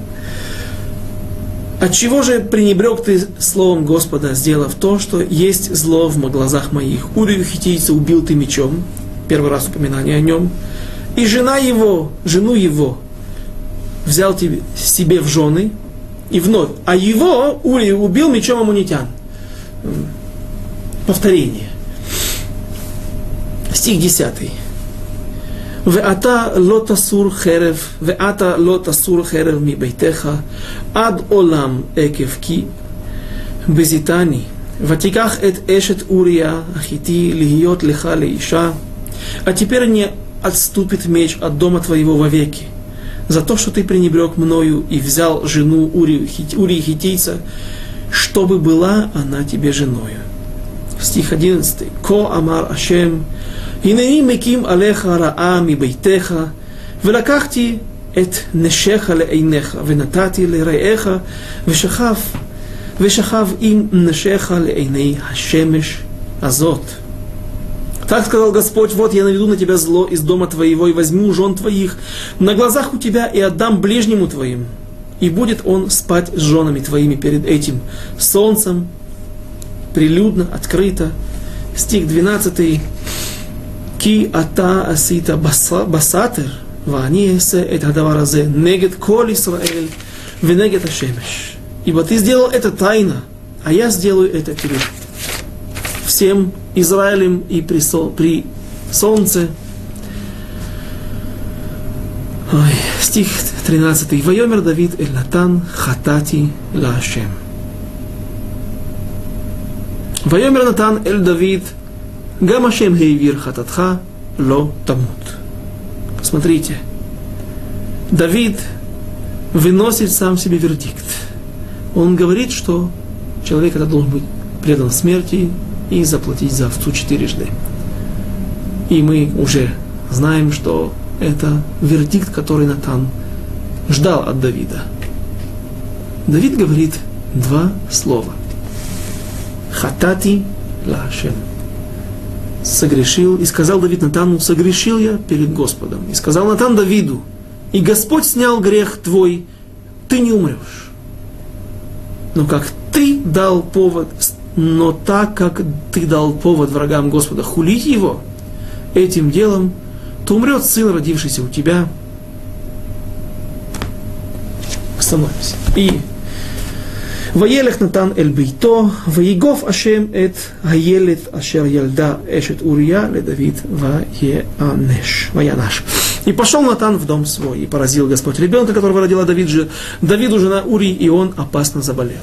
От чего же пренебрег ты словом Господа, сделав то, что есть зло в глазах моих? Урию хитийца убил ты мечом, первый раз упоминание о нем, и жена его, жену его, взял тебе, себе в жены, и вновь, а его Урию убил мечом амунитян. Повторение. стих 10. ואתה לא תסור חרב, ואתה לא תסור חרב מביתך עד עולם עקב כי בזיתני, ותיקח את אשת אוריה החיתי להיות לך לאישה, а теперь не отступит меч от дома твоего вовеки. За то, что ты пренебрег мною и взял жену Урии, Урии Хитийца, чтобы была она тебе женою. Стих 11. Ко амар Ашем, הנני מקים עליך רעה מביתך, ולקחתי את נשיך לעיניך, ונתתי לרעיך, ושכב, ושכב עם נשיך לעיני השמש הזאת. Так сказал Господь, вот я наведу на тебя зло из дома твоего и возьму жен твоих на глазах у тебя и отдам ближнему твоим. И будет он спать с женами твоими перед этим солнцем, прилюдно, открыто. Стих 12. כי אתה עשית בסתר, ואני אעשה את הדבר הזה נגד כל ישראל ונגד השמש. Ибо ты сделал это тайно, а я сделаю это перед всем Израилем и при, сол, при солнце. Ой, Стих 13. Вайомер Давид эль Натан хатати лашем. Вайомер Натан эль Давид гамашем хейвир хататха ло тамут. Посмотрите, Давид выносит сам себе вердикт. Он говорит, что человек это должен быть предан смерти и заплатить за овцу четырежды. И мы уже знаем, что это вердикт, который Натан ждал от Давида. Давид говорит два слова. Хатати лашем. Согрешил, и сказал Давид Натану, согрешил я перед Господом. И сказал Натан Давиду, и Господь снял грех твой, ты не умрешь. Но как ты дал повод, но так как ты дал повод врагам Господа хулить его, этим делом, то умрет сын, родившийся у тебя. Остановимся. И Ваелех Натан эль бейто, ваегов Ашем эт гаелет ашер яльда эшет Урия ле Давид ваянеш. Ваянаш. И пошел Натан в дом свой, и поразил Господь ребенка, которого родила Давид, же, Давиду жена Ури, и он опасно заболел.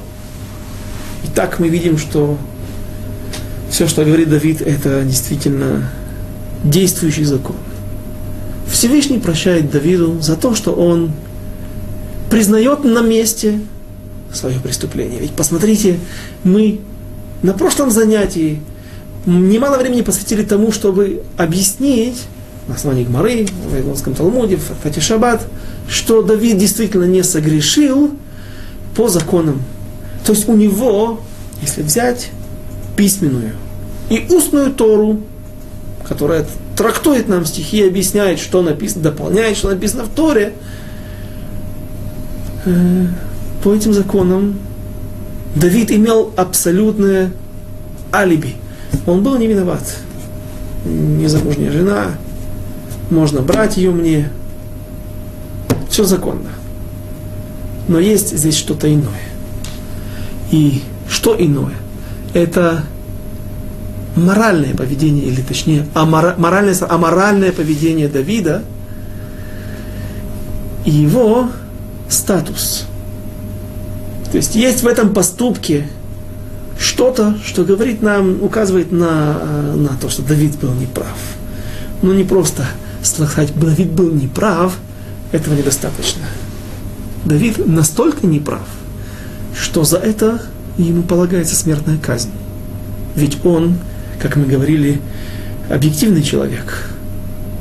И так мы видим, что все, что говорит Давид, это действительно действующий закон. Всевышний прощает Давиду за то, что он признает на месте свое преступление. Ведь посмотрите, мы на прошлом занятии немало времени посвятили тому, чтобы объяснить на основании Гмары, в Вавилонском Талмуде, в Фати Шаббат, что Давид действительно не согрешил по законам. То есть у него, если взять письменную и устную Тору, которая трактует нам стихи, объясняет, что написано, дополняет, что написано в Торе, э, по этим законам Давид имел абсолютное алиби. Он был не виноват. Незамужняя жена, можно брать ее мне. Все законно. Но есть здесь что-то иное. И что иное? Это моральное поведение, или точнее, аморальное, аморальное поведение Давида и его статус. То есть есть в этом поступке что-то, что говорит нам, указывает на, на то, что Давид был неправ. Но не просто сказать, Давид был неправ, этого недостаточно. Давид настолько неправ, что за это ему полагается смертная казнь. Ведь он, как мы говорили, объективный человек.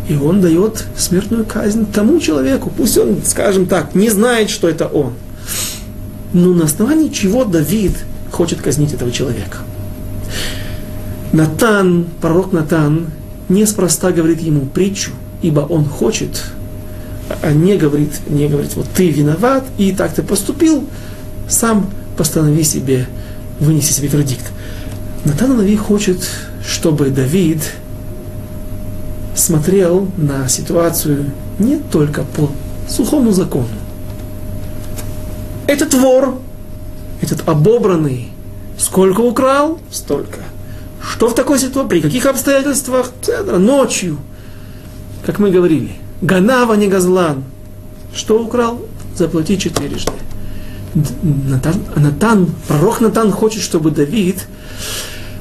И он дает смертную казнь тому человеку. Пусть он, скажем так, не знает, что это он. Но на основании чего Давид хочет казнить этого человека? Натан, пророк Натан, неспроста говорит ему притчу – ибо он хочет, а не говорит, не говорит, вот ты виноват, и так ты поступил, сам постанови себе, вынеси себе вердикт. Натан Нави хочет, чтобы Давид смотрел на ситуацию не только по сухому закону. Этот вор, этот обобранный, сколько украл, столько. Что в такой ситуации, при каких обстоятельствах? Ночью, как мы говорили, Ганава не Газлан. Что украл? Заплати четырежды. Натан, Натан, пророк Натан хочет, чтобы Давид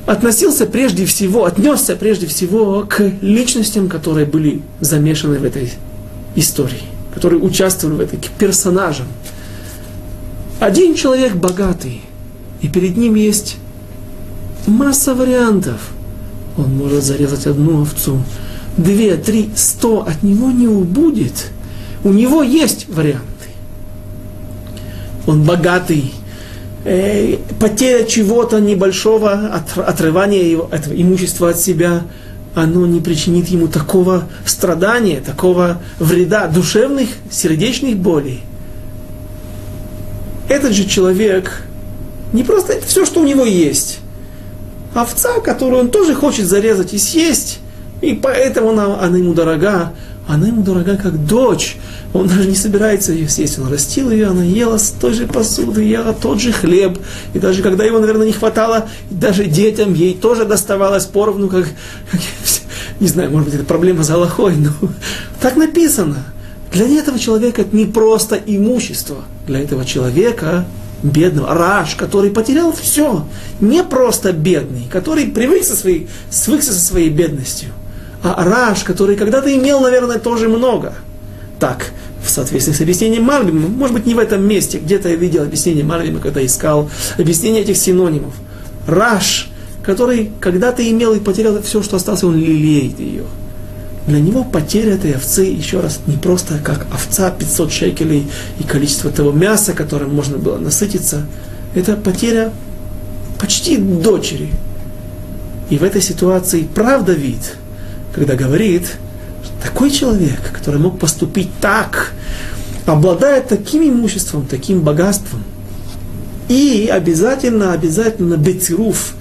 относился прежде всего, отнесся прежде всего к личностям, которые были замешаны в этой истории, которые участвовали в этой, к персонажам. Один человек богатый, и перед ним есть масса вариантов. Он может зарезать одну овцу, две, три, сто от него не убудет. У него есть варианты. Он богатый, потеря чего-то небольшого, от, отрывание его, имущества от себя, оно не причинит ему такого страдания, такого вреда, душевных, сердечных болей. Этот же человек не просто это все, что у него есть. Овца, которую он тоже хочет зарезать и съесть, и поэтому она, она ему дорога. Она ему дорога как дочь. Он даже не собирается ее съесть. Он растил ее, она ела с той же посуды, ела тот же хлеб. И даже когда его, наверное, не хватало, даже детям ей тоже доставалось поровну, как, как не знаю, может быть, это проблема за Аллахой, но так написано. Для этого человека это не просто имущество. Для этого человека бедного, раш, который потерял все. Не просто бедный, который привык со своей, свыкся со своей бедностью. А раш, который когда-то имел, наверное, тоже много. Так, в соответствии с объяснением Мальбима, может быть, не в этом месте, где-то я видел объяснение Мальбима, когда искал объяснение этих синонимов. Раш, который когда-то имел и потерял все, что осталось, он лелеет ее. Для него потеря этой овцы, еще раз, не просто как овца 500 шекелей и количество того мяса, которым можно было насытиться, это потеря почти дочери. И в этой ситуации правда вид, когда говорит, такой человек, который мог поступить так, обладает таким имуществом, таким богатством, и обязательно, обязательно бецируф,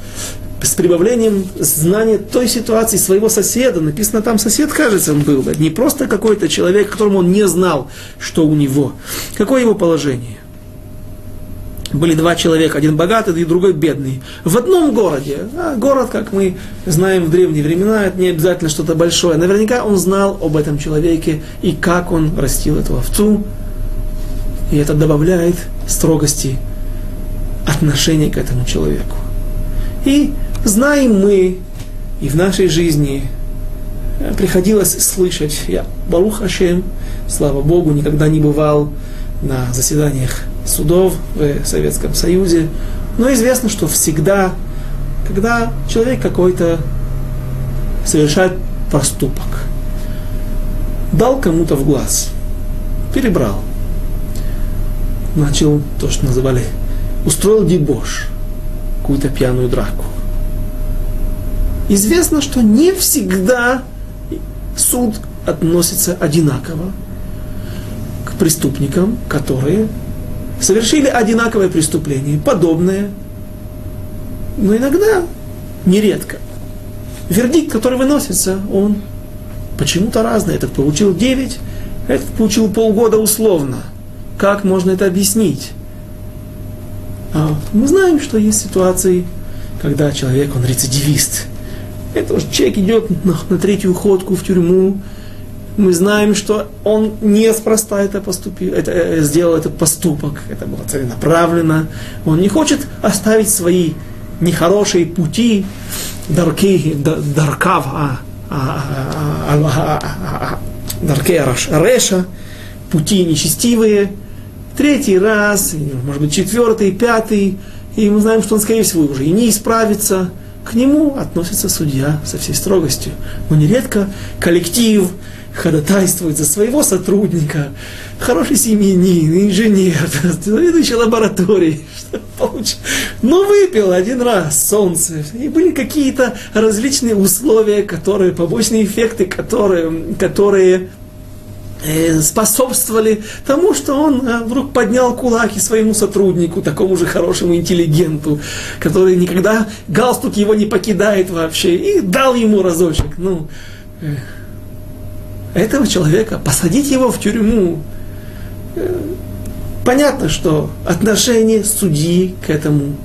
с прибавлением знания той ситуации своего соседа. Написано там сосед, кажется, он был. Да? Не просто какой-то человек, которому он не знал, что у него. Какое его положение? Были два человека, один богатый и другой бедный. В одном городе. А город, как мы знаем в древние времена, это не обязательно что-то большое. Наверняка он знал об этом человеке и как он растил эту овцу. И это добавляет строгости отношения к этому человеку. И знаем мы, и в нашей жизни э, приходилось слышать, я, Барух Хашем, слава Богу, никогда не бывал на заседаниях судов в Советском Союзе, но известно, что всегда, когда человек какой-то совершает проступок, дал кому-то в глаз, перебрал, начал то, что называли, устроил дебош, какую-то пьяную драку. Известно, что не всегда суд относится одинаково к преступникам, которые совершили одинаковое преступление, подобное, но иногда, нередко, вердикт, который выносится, он почему-то разный. Этот получил 9, этот получил полгода условно. Как можно это объяснить? А мы знаем, что есть ситуации, когда человек, он рецидивист. Это уже человек идет на, на третью ходку в тюрьму. Мы знаем, что он неспроста это поступил, это, э, сделал этот поступок. Это было целенаправленно. Он не хочет оставить свои нехорошие пути, дарки, даркав, а, а, дарки Реша, пути нечестивые, третий раз, может быть, четвертый, пятый, и мы знаем, что он, скорее всего, уже и не исправится. К нему относится судья со всей строгостью. Но нередко коллектив ходатайствует за своего сотрудника, хороший семьянин, инженер, заведующий лабораторией. Ну, выпил один раз солнце. И были какие-то различные условия, которые, побочные эффекты, которые, которые способствовали тому, что он э, вдруг поднял кулаки своему сотруднику, такому же хорошему интеллигенту, который никогда галстук его не покидает вообще, и дал ему разочек. Ну, э, этого человека, посадить его в тюрьму, понятно, что отношение судьи к этому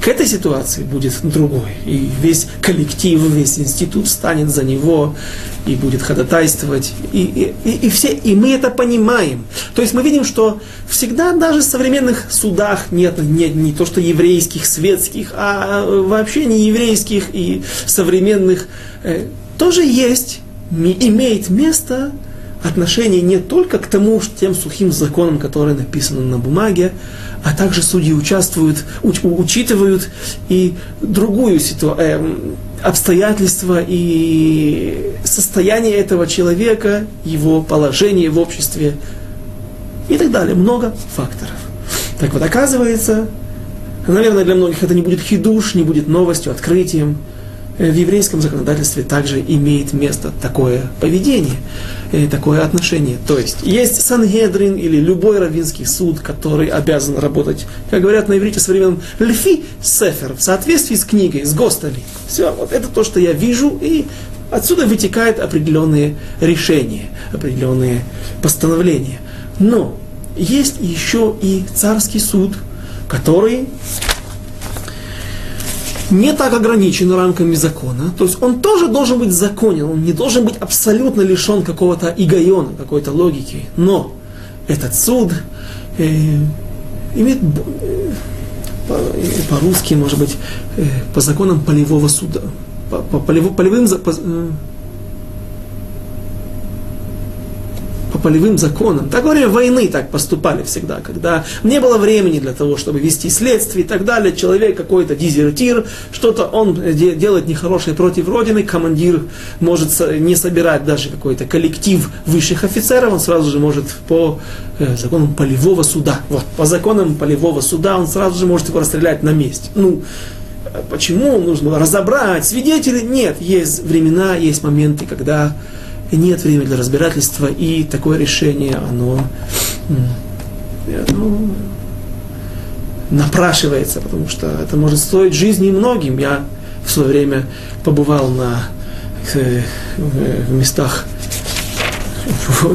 к этой ситуации будет другой. И весь коллектив, весь институт станет за него и будет ходатайствовать. И, и, и, все, и мы это понимаем. То есть мы видим, что всегда даже в современных судах нет, нет не то что еврейских, светских, а вообще не еврейских и современных. Э, тоже есть, имеет место отношение не только к тому, тем сухим законам, которые написаны на бумаге, а также судьи участвуют, уч, учитывают и другую ситуацию, э, обстоятельства и состояние этого человека, его положение в обществе и так далее. Много факторов. Так вот, оказывается, наверное, для многих это не будет хидуш, не будет новостью, открытием, Э, в еврейском законодательстве также имеет место такое поведение, такое отношение. То есть есть Сангедрин или любой раввинский суд, который обязан работать, как говорят на иврите современном, льфи сефер, в соответствии с книгой, с ГОСТами. Все, вот это то, что я вижу, и отсюда вытекают определенные решения, определенные постановления. Но есть еще и царский суд, который не так ограничен рамками закона, то есть он тоже должен быть законен, он не должен быть абсолютно лишен какого-то игайона, какой-то логики. Но этот суд э, имеет э, по-русски, может быть, э, по законам полевого суда, по, по полевым, полевым, по, э, полевым законам. Так во время войны так поступали всегда, когда не было времени для того, чтобы вести следствие и так далее. Человек какой-то дезертир, что-то он делает нехорошее против Родины, командир может не собирать даже какой-то коллектив высших офицеров, он сразу же может по э, законам полевого суда, вот, по законам полевого суда он сразу же может его расстрелять на месте. Ну, почему нужно разобрать свидетелей? Нет, есть времена, есть моменты, когда нет времени для разбирательства, и такое решение, оно, оно напрашивается, потому что это может стоить жизни многим. Я в свое время побывал на э, в местах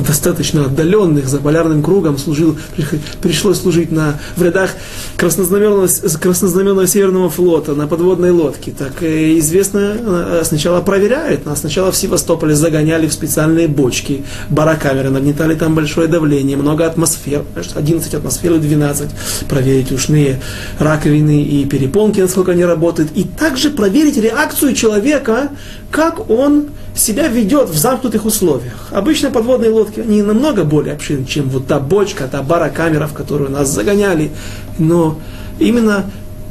достаточно отдаленных, за полярным кругом, служил, пришлось служить на, в рядах краснознаменного, краснознаменного Северного флота на подводной лодке. Так э, известно, э, сначала проверяют, нас сначала в Севастополе загоняли в специальные бочки, барокамеры, нагнетали там большое давление, много атмосфер, 11 атмосфер и 12, проверить ушные раковины и перепонки, насколько они работают, и также проверить реакцию человека, как он себя ведет в замкнутых условиях. Обычно подводные лодки, они намного более обширны, чем вот та бочка, та барокамера, в которую нас загоняли. Но именно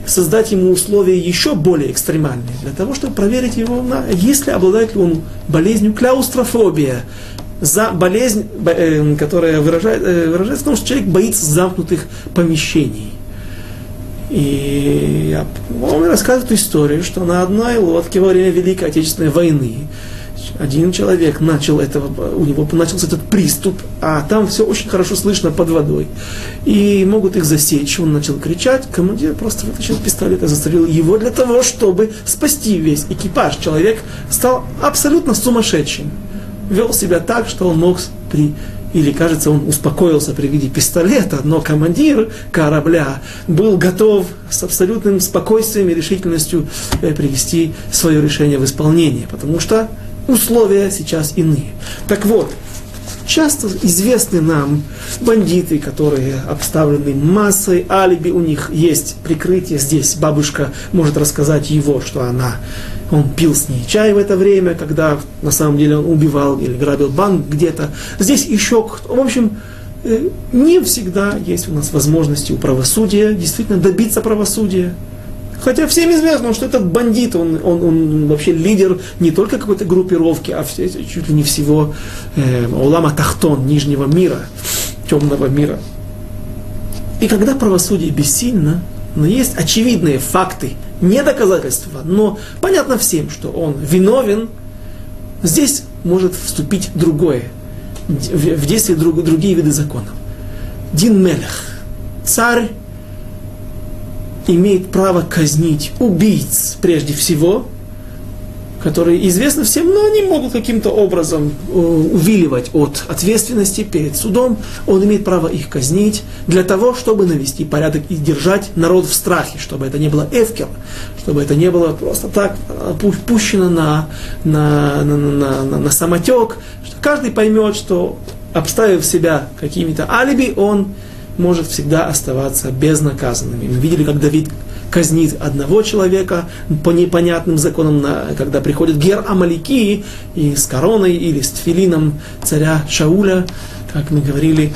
создать ему условия еще более экстремальные, для того, чтобы проверить его, на, если обладает ли он болезнью кляустрофобия, за болезнь, э, которая выражает, э, выражается в том, что человек боится замкнутых помещений. И он рассказывает историю, что на одной лодке во время Великой Отечественной войны один человек начал этого, у него начался этот приступ, а там все очень хорошо слышно под водой. И могут их засечь. Он начал кричать, командир просто вытащил пистолет и застрелил его для того, чтобы спасти весь экипаж. Человек стал абсолютно сумасшедшим. Вел себя так, что он мог при или, кажется, он успокоился при виде пистолета, но командир корабля был готов с абсолютным спокойствием и решительностью э, привести свое решение в исполнение, потому что условия сейчас иные. Так вот, часто известны нам бандиты, которые обставлены массой алиби, у них есть прикрытие. Здесь бабушка может рассказать его, что она, он пил с ней чай в это время, когда на самом деле он убивал или грабил банк где-то. Здесь еще кто. В общем, э, не всегда есть у нас возможности у правосудия действительно добиться правосудия. Хотя всем известно, что этот бандит, он, он, он вообще лидер не только какой-то группировки, а все, чуть ли не всего э, Улама Тахтон, нижнего мира, темного мира. И когда правосудие бессильно, но есть очевидные факты, не доказательства, но понятно всем, что он виновен, здесь может вступить другое, в действие друг, другие виды законов. Дин Мелех, царь имеет право казнить убийц прежде всего, которые известны всем, но они могут каким-то образом э, увиливать от ответственности перед судом. Он имеет право их казнить для того, чтобы навести порядок и держать народ в страхе, чтобы это не было эвкер, чтобы это не было просто так э, пущено на, на, на, на, на, на самотек, что каждый поймет, что обставив себя какими-то алиби, он может всегда оставаться безнаказанным. мы видели, как Давид казнит одного человека по непонятным законам, когда приходит Гер Амалики и с короной или с тфилином царя Шауля, как мы говорили,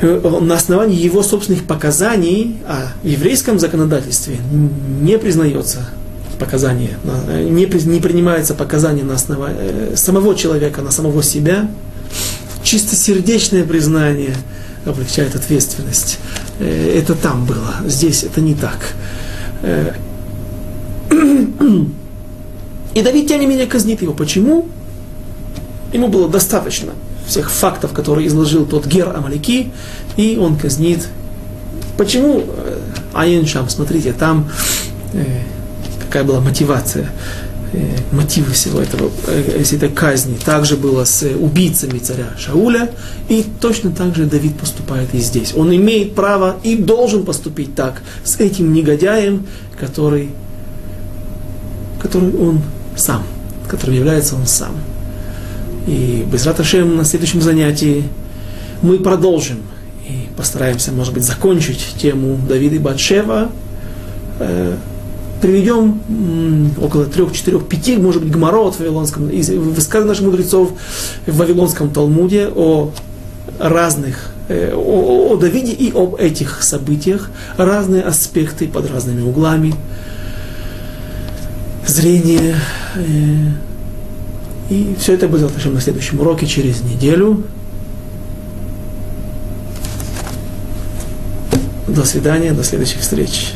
э, на основании его собственных показаний о еврейском законодательстве не признается показание, не, не принимается показание на основании э, самого человека, на самого себя, чистосердечное признание – облегчает ответственность. Э, это там было, здесь это не так. Э, и Давид, тем не менее, казнит его. Почему? Ему было достаточно всех фактов, которые изложил тот Гер Амалики, и он казнит. Почему? Э, Айен Шам, смотрите, там какая была мотивация. Э, мотивы всего этого, э, этой казни. Также было с убийцами царя Шауля, и точно так же Давид поступает и здесь. Он имеет право и должен поступить так с этим негодяем, который который он сам, которым является он сам. И без Раташем на следующем занятии мы продолжим и постараемся, может быть, закончить тему Давида и Батшева. Приведем около трех, четырех, пяти, может быть, гморот в Вавилонском, из высказываний наших мудрецов в Вавилонском Талмуде о разных, э, о, Давиде и об этих событиях, разные аспекты под разными углами зрения. Э, и все это будет на следующем уроке через неделю. До свидания, до следующих встреч.